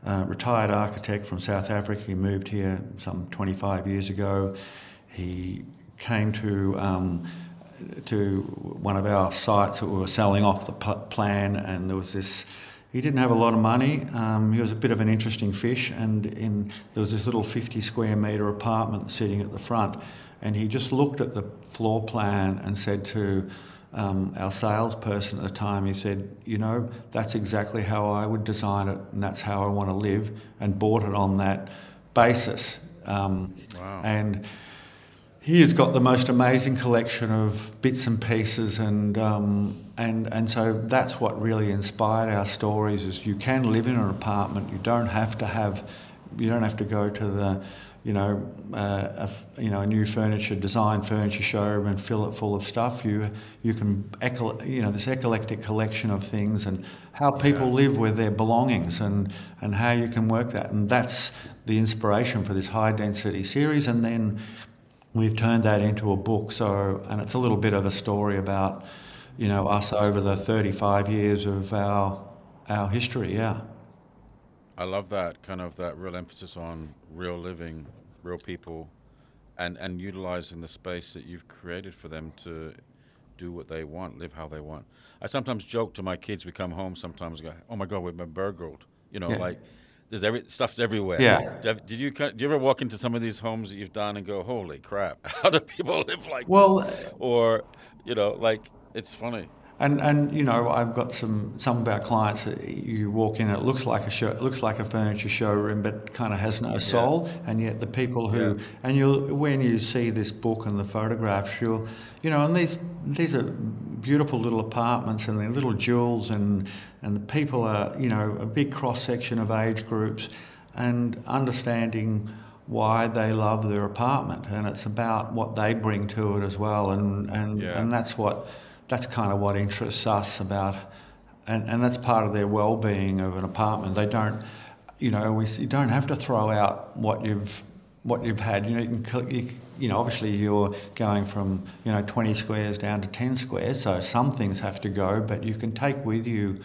a retired architect from South Africa. He moved here some 25 years ago. He came to um, to one of our sites that we were selling off the p- plan, and there was this. He didn't have a lot of money. Um, he was a bit of an interesting fish, and in, there was this little 50 square metre apartment sitting at the front and he just looked at the floor plan and said to um, our salesperson at the time, he said, You know, that's exactly how I would design it, and that's how I want to live, and bought it on that basis. Um, wow. And he has got the most amazing collection of bits and pieces, and, um, and, and so that's what really inspired our stories is you can live in an apartment, you don't have to have, you don't have to go to the you know, uh, a, you know, a new furniture design furniture showroom and fill it full of stuff. You you can you know this eclectic collection of things and how people yeah. live with their belongings and and how you can work that and that's the inspiration for this high density series. And then we've turned that into a book. So and it's a little bit of a story about you know us over the 35 years of our our history. Yeah. I love that kind of that real emphasis on real living, real people, and and utilizing the space that you've created for them to do what they want, live how they want. I sometimes joke to my kids. We come home sometimes. Go, oh my god, we've been burgled. You know, yeah. like there's every stuff's everywhere. Yeah. Did you did you ever walk into some of these homes that you've done and go, holy crap, how do people live like well, this? Or you know, like it's funny. And and you know I've got some some of our clients that you walk in it looks like a show it looks like a furniture showroom but kind of has no soul yeah. and yet the people who yeah. and you when you see this book and the photographs you'll you know and these these are beautiful little apartments and they're little jewels and and the people are you know a big cross section of age groups and understanding why they love their apartment and it's about what they bring to it as well and and yeah. and that's what that's kind of what interests us about, and, and that's part of their well-being of an apartment. They don't, you know, we, you don't have to throw out what you've what you've had. You know, you, can, you, you know, obviously you're going from you know 20 squares down to 10 squares, so some things have to go, but you can take with you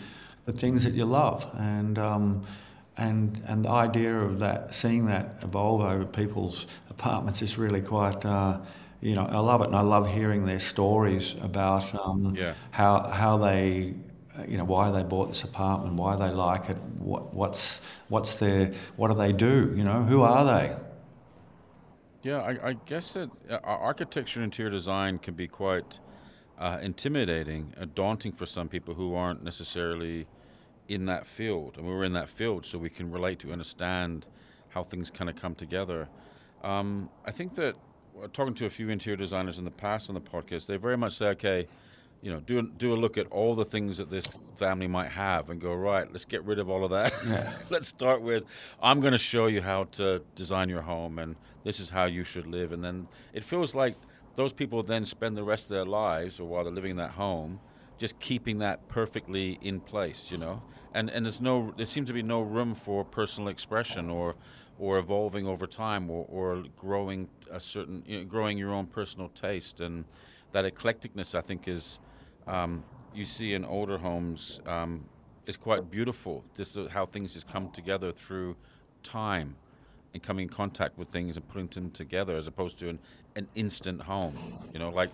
the things that you love, and um, and and the idea of that, seeing that evolve over people's apartments is really quite. Uh, you know, I love it, and I love hearing their stories about um, yeah. how how they, you know, why they bought this apartment, why they like it, what what's what's their what do they do, you know, who are they? Yeah, I, I guess that uh, architecture and interior design can be quite uh, intimidating, uh, daunting for some people who aren't necessarily in that field, and we're in that field, so we can relate to understand how things kind of come together. Um, I think that talking to a few interior designers in the past on the podcast, they very much say, okay, you know, do do a look at all the things that this family might have and go right. Let's get rid of all of that. Yeah. let's start with I'm going to show you how to design your home, and this is how you should live. And then it feels like those people then spend the rest of their lives, or while they're living in that home, just keeping that perfectly in place. You know, and and there's no there seems to be no room for personal expression or or evolving over time or, or growing a certain you know, growing your own personal taste. And that eclecticness I think is um, you see in older homes um, is quite beautiful. Just how things just come together through time and coming in contact with things and putting them together as opposed to an, an instant home. You know like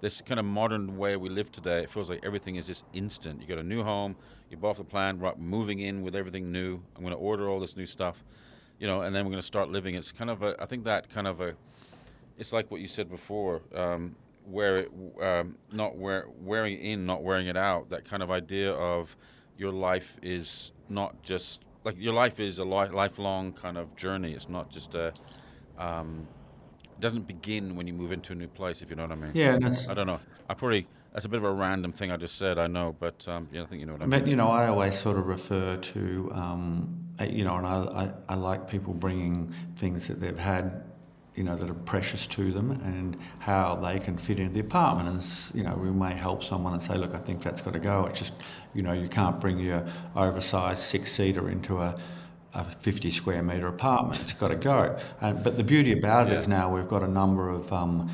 this kind of modern way we live today it feels like everything is just instant. You got a new home you bought the plan right moving in with everything new. I'm going to order all this new stuff you know, and then we're going to start living. It's kind of a, I think that kind of a, it's like what you said before, um, wear it, um, not wear, wearing it in, not wearing it out. That kind of idea of your life is not just like your life is a li- lifelong kind of journey. It's not just a, um, it doesn't begin when you move into a new place. If you know what I mean. Yeah, that's. I don't know. I probably that's a bit of a random thing I just said. I know, but um, yeah, I think you know what I mean. But you know, I always sort of refer to, um, you know, and I, I, I, like people bringing things that they've had, you know, that are precious to them, and how they can fit into the apartment. And you know, we may help someone and say, look, I think that's got to go. It's just, you know, you can't bring your oversized six seater into a a 50 square metre apartment. It's got to go. but the beauty about it yeah. is now we've got a number of um,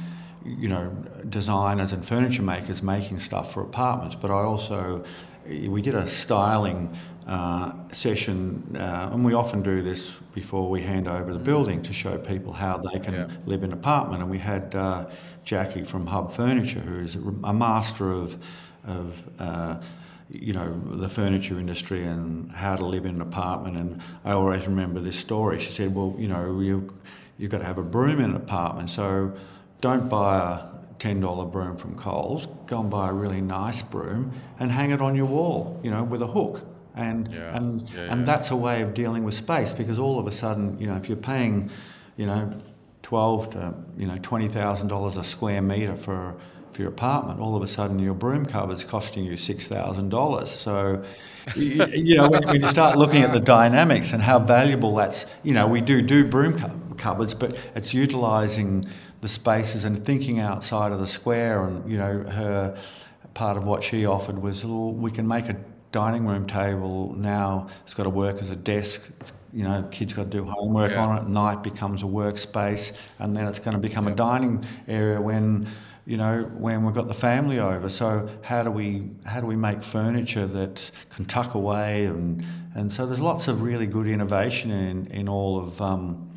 you know, designers and furniture makers making stuff for apartments, but I also we did a styling uh, session, uh, and we often do this before we hand over the building to show people how they can yeah. live in an apartment. And we had uh, Jackie from Hub Furniture, who is a master of of uh, you know the furniture industry and how to live in an apartment. And I always remember this story. She said, "Well, you know, you you've got to have a broom in an apartment, so." Don't buy a $10 broom from Coles, go and buy a really nice broom and hang it on your wall, you know, with a hook. And, yeah. and, yeah, and that's a way of dealing with space because all of a sudden, you know, if you're paying, you know, 12 to, you know, $20,000 a square metre for, for your apartment, all of a sudden your broom cupboard's costing you $6,000. So, you, you, know, when, when, you start looking at the dynamics and how valuable that's, you know, we do do broom cupboards, but it's utilising the spaces and thinking outside of the square. And you know, her part of what she offered was, well, we can make a dining room table now. It's got to work as a desk. It's, you know, kids got to do homework yeah. on it. At night becomes a workspace, and then it's going to become yeah. a dining area when you know when we've got the family over so how do we how do we make furniture that can tuck away and and so there's lots of really good innovation in in all of um,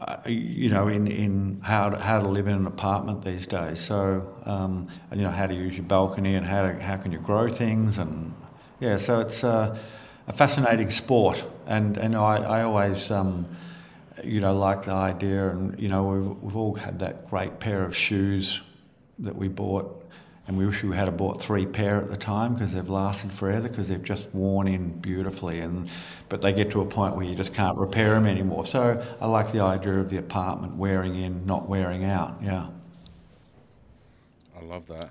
uh, you know, in, in how to, how to live in an apartment these days. So, um, and, you know, how to use your balcony and how, to, how can you grow things. And yeah, so it's uh, a fascinating sport. And, and I, I always, um, you know, like the idea. And, you know, we've, we've all had that great pair of shoes that we bought and we wish we had bought three pair at the time because they've lasted forever because they've just worn in beautifully and but they get to a point where you just can't repair them anymore so i like the idea of the apartment wearing in not wearing out yeah i love that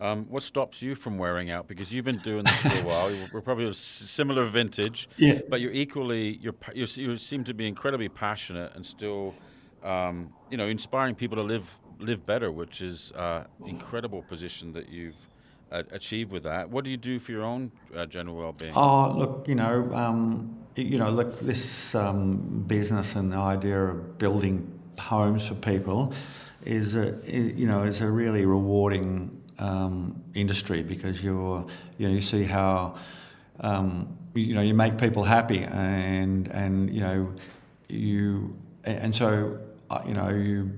um, what stops you from wearing out? Because you've been doing this for a while. We're probably a similar vintage, yeah. But you're equally you're, you're you seem to be incredibly passionate and still, um, you know, inspiring people to live live better, which is uh, incredible position that you've uh, achieved with that. What do you do for your own uh, general well-being? Oh, look, you know, um, you know, look, this um, business and the idea of building homes for people is a, you know, is a really rewarding um, industry because you're, you know, you see how, um, you know, you make people happy and and you know, you and so uh, you know you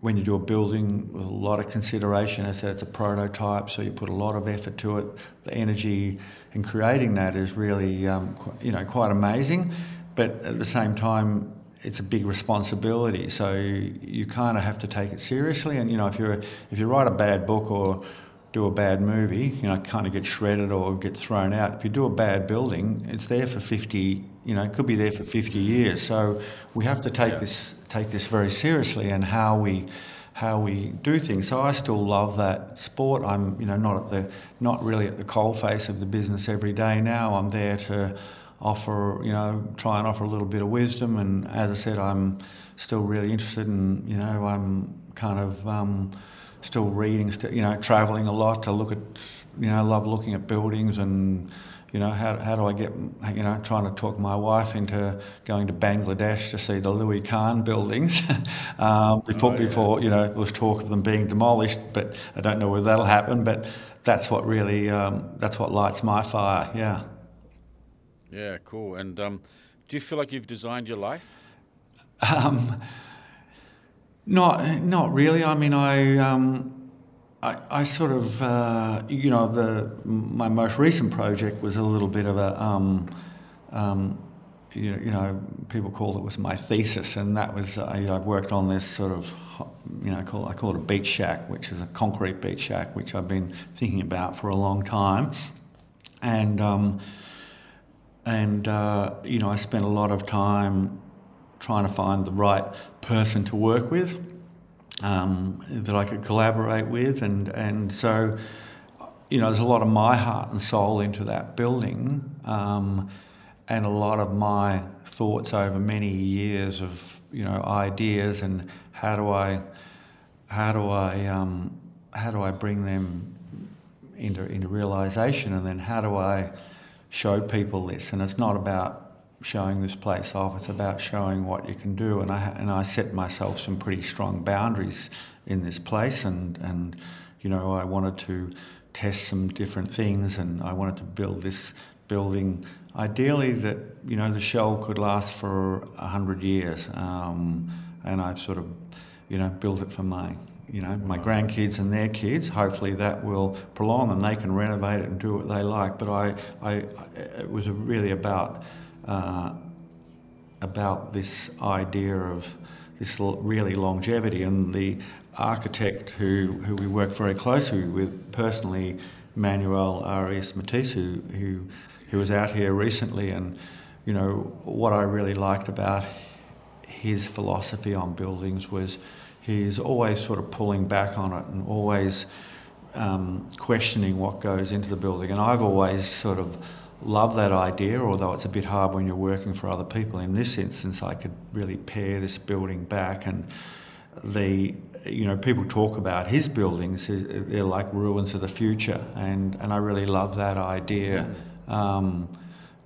when you do a building with a lot of consideration, as I said, it's a prototype, so you put a lot of effort to it. The energy in creating that is really, um, you know, quite amazing. But at the same time, it's a big responsibility. So you, you kind of have to take it seriously. And you know, if you if you write a bad book or do a bad movie, you know, kind of get shredded or get thrown out. If you do a bad building, it's there for 50, you know, it could be there for 50 years. So we have to take yeah. this take this very seriously and how we how we do things. So I still love that sport. I'm, you know, not at the not really at the coalface of the business every day now. I'm there to offer, you know, try and offer a little bit of wisdom. And as I said, I'm still really interested in, you know, I'm kind of um, still reading, still, you know, traveling a lot to look at, you know, love looking at buildings and, you know, how, how do I get, you know, trying to talk my wife into going to Bangladesh to see the Louis Kahn buildings. um, before, oh, yeah. before, you know, there was talk of them being demolished, but I don't know whether that'll happen. But that's what really, um, that's what lights my fire. Yeah. Yeah, cool. And um, do you feel like you've designed your life? Um, not, not really. I mean, I, um, I, I, sort of, uh, you know, the my most recent project was a little bit of a, um, um, you, know, you know, people called it was my thesis, and that was uh, you know, I worked on this sort of, you know, call, I call it a beach shack, which is a concrete beach shack, which I've been thinking about for a long time, and um, and uh, you know, I spent a lot of time trying to find the right person to work with um, that I could collaborate with, and and so you know, there's a lot of my heart and soul into that building, um, and a lot of my thoughts over many years of you know ideas and how do I how do I um, how do I bring them into into realization, and then how do I show people this? And it's not about showing this place off. It's about showing what you can do. And I and I set myself some pretty strong boundaries in this place, and and you know I wanted to test some different things, and I wanted to build this building. Ideally, that you know the shell could last for a hundred years, um, and I've sort of you know built it for my you know my grandkids and their kids. Hopefully that will prolong and they can renovate it and do what they like. But I, I it was really about uh, about this idea of this really longevity. And the architect who, who we work very closely with personally, Manuel Aires Mateus, who, who, who was out here recently. And, you know, what I really liked about his philosophy on buildings was he's always sort of pulling back on it and always um, questioning what goes into the building. And I've always sort of love that idea, although it's a bit hard when you're working for other people. In this instance, I could really pare this building back and the you know people talk about his buildings they're like ruins of the future. And and I really love that idea. Um,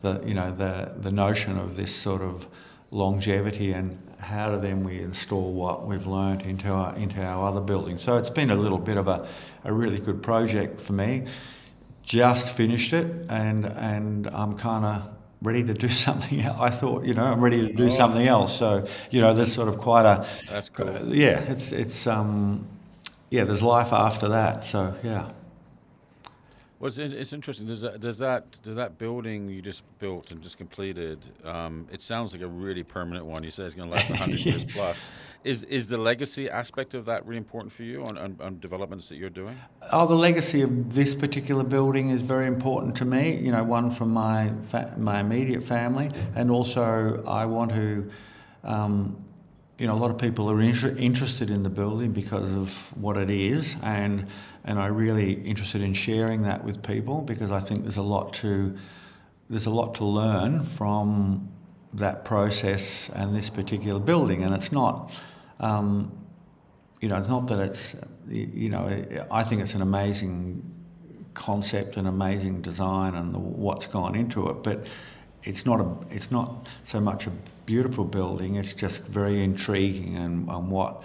the you know the the notion of this sort of longevity and how do then we install what we've learned into our into our other buildings. So it's been a little bit of a, a really good project for me just finished it and and I'm kind of ready to do something else. I thought, you know, I'm ready to do oh. something else. So, you know, there's sort of quite a That's cool. Uh, yeah, it's it's um yeah, there's life after that. So, yeah. Well, it's, it's interesting. Does that, does that does that building you just built and just completed? Um, it sounds like a really permanent one. You say it's going to last hundred years plus. Is is the legacy aspect of that really important for you on, on, on, developments that you're doing? Oh, the legacy of this particular building is very important to me. You know, one from my fa- my immediate family, and also I want to. Um, you know, a lot of people are inter- interested in the building because of what it is, and and I'm really interested in sharing that with people because I think there's a lot to there's a lot to learn from that process and this particular building, and it's not. Um, you know, it's not that it's, you know, I think it's an amazing concept and amazing design and the, what's gone into it, but it's not a it's not so much a beautiful building. It's just very intriguing and, and what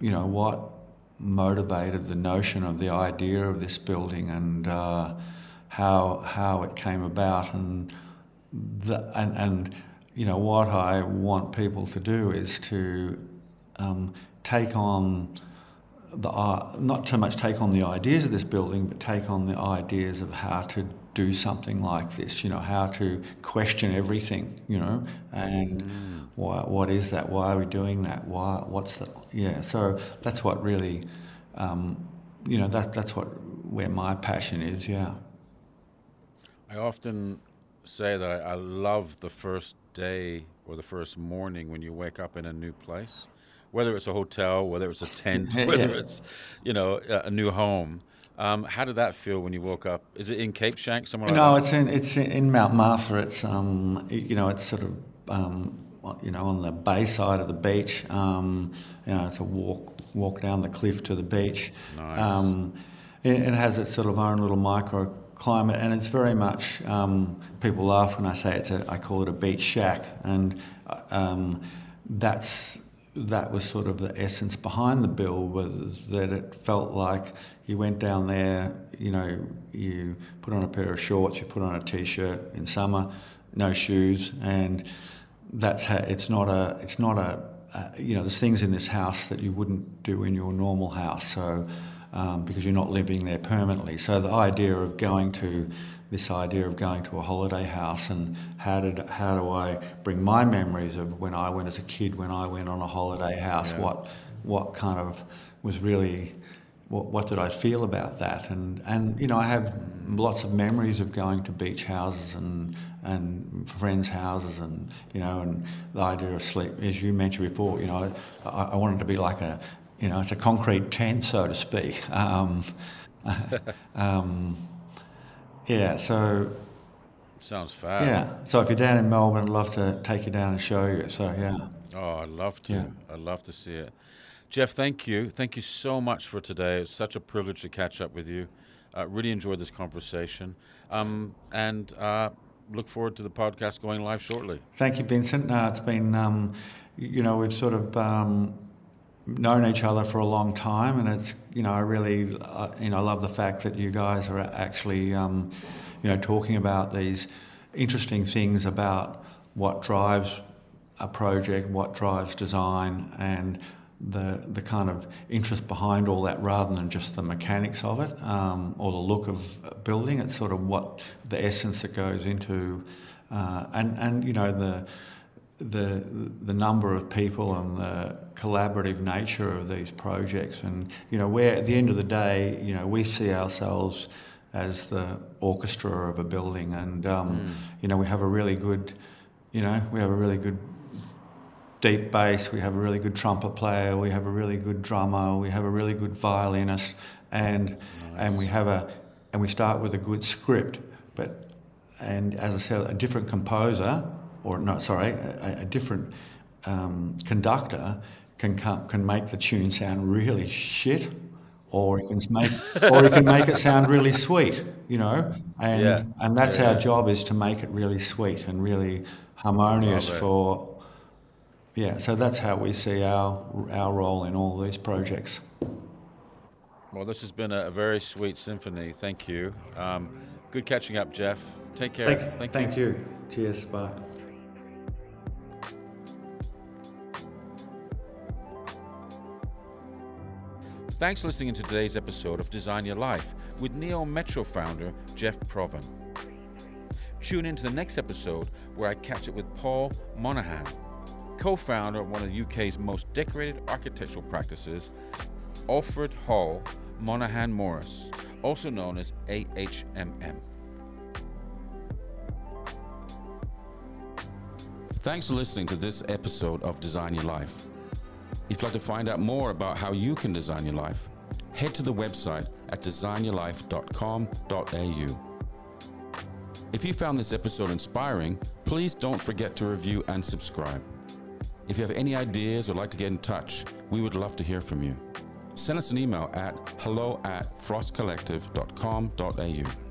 you know what motivated the notion of the idea of this building and uh, how how it came about and the, and and you know what I want people to do is to um, take on the uh, not so much take on the ideas of this building, but take on the ideas of how to do something like this. You know, how to question everything. You know, and mm. why, what is that? Why are we doing that? Why? What's the? Yeah. So that's what really, um, you know, that that's what where my passion is. Yeah. I often say that I, I love the first day or the first morning when you wake up in a new place whether it's a hotel, whether it's a tent, whether yeah. it's, you know, a new home. Um, how did that feel when you woke up? Is it in Cape Schanck somewhere? No, like it's in it's in Mount Martha. It's um, you know, it's sort of um, you know, on the bay side of the beach. Um, you know, it's a walk walk down the cliff to the beach. Nice. Um, it, it, has its sort of own little microclimate, and it's very much. Um, people laugh when I say it's a. I call it a beach shack, and um, that's that was sort of the essence behind the bill was that it felt like you went down there, you know, you put on a pair of shorts, you put on a t-shirt in summer, no shoes, and that's how it's not a it's not a you know there's things in this house that you wouldn't do in your normal house, so um, because you're not living there permanently. So the idea of going to this idea of going to a holiday house and how did how do I bring my memories of when I went as a kid when I went on a holiday house yeah. what what kind of was really what, what did I feel about that and and you know I have lots of memories of going to beach houses and and friends' houses and you know and the idea of sleep as you mentioned before you know I, I wanted to be like a you know it's a concrete tent so to speak um, um, yeah, so. Sounds fab. Yeah, so if you're down in Melbourne, I'd love to take you down and show you. So, yeah. Oh, I'd love to. Yeah. I'd love to see it. Jeff, thank you. Thank you so much for today. It's such a privilege to catch up with you. Uh, really enjoyed this conversation. Um, and uh, look forward to the podcast going live shortly. Thank you, Vincent. Uh, it's been, um, you know, we've sort of um, known each other for a long time, and it's you know I really uh, you know I love the fact that you guys are actually um, you know talking about these interesting things about what drives a project, what drives design, and the the kind of interest behind all that rather than just the mechanics of it um, or the look of building. It's sort of what the essence that goes into, uh, and and you know the the the number of people and the collaborative nature of these projects and you know where at the end of the day you know we see ourselves as the orchestra of a building and um, mm. you know we have a really good you know we have a really good deep bass we have a really good trumpet player we have a really good drummer we have a really good violinist and nice. and we have a and we start with a good script but and as I said a different composer or no, sorry, a, a different um, conductor can come, can make the tune sound really shit, or he can make or he can make it sound really sweet, you know. And yeah. and that's yeah, our job is to make it really sweet and really harmonious for. Yeah, so that's how we see our our role in all these projects. Well, this has been a, very sweet symphony. Thank you. Um, good catching up, Jeff. Take care. Thank, thank, thank you. you. Cheers. Bye. Thanks for listening to today's episode of Design Your Life with Neometro founder Jeff Provan. Tune in to the next episode where I catch up with Paul Monaghan, co founder of one of the UK's most decorated architectural practices, Alfred Hall Monaghan Morris, also known as AHMM. Thanks for listening to this episode of Design Your Life. If you'd like to find out more about how you can design your life, head to the website at designyourlife.com.au. If you found this episode inspiring, please don't forget to review and subscribe. If you have any ideas or like to get in touch, we would love to hear from you. Send us an email at hello at frostcollective.com.au.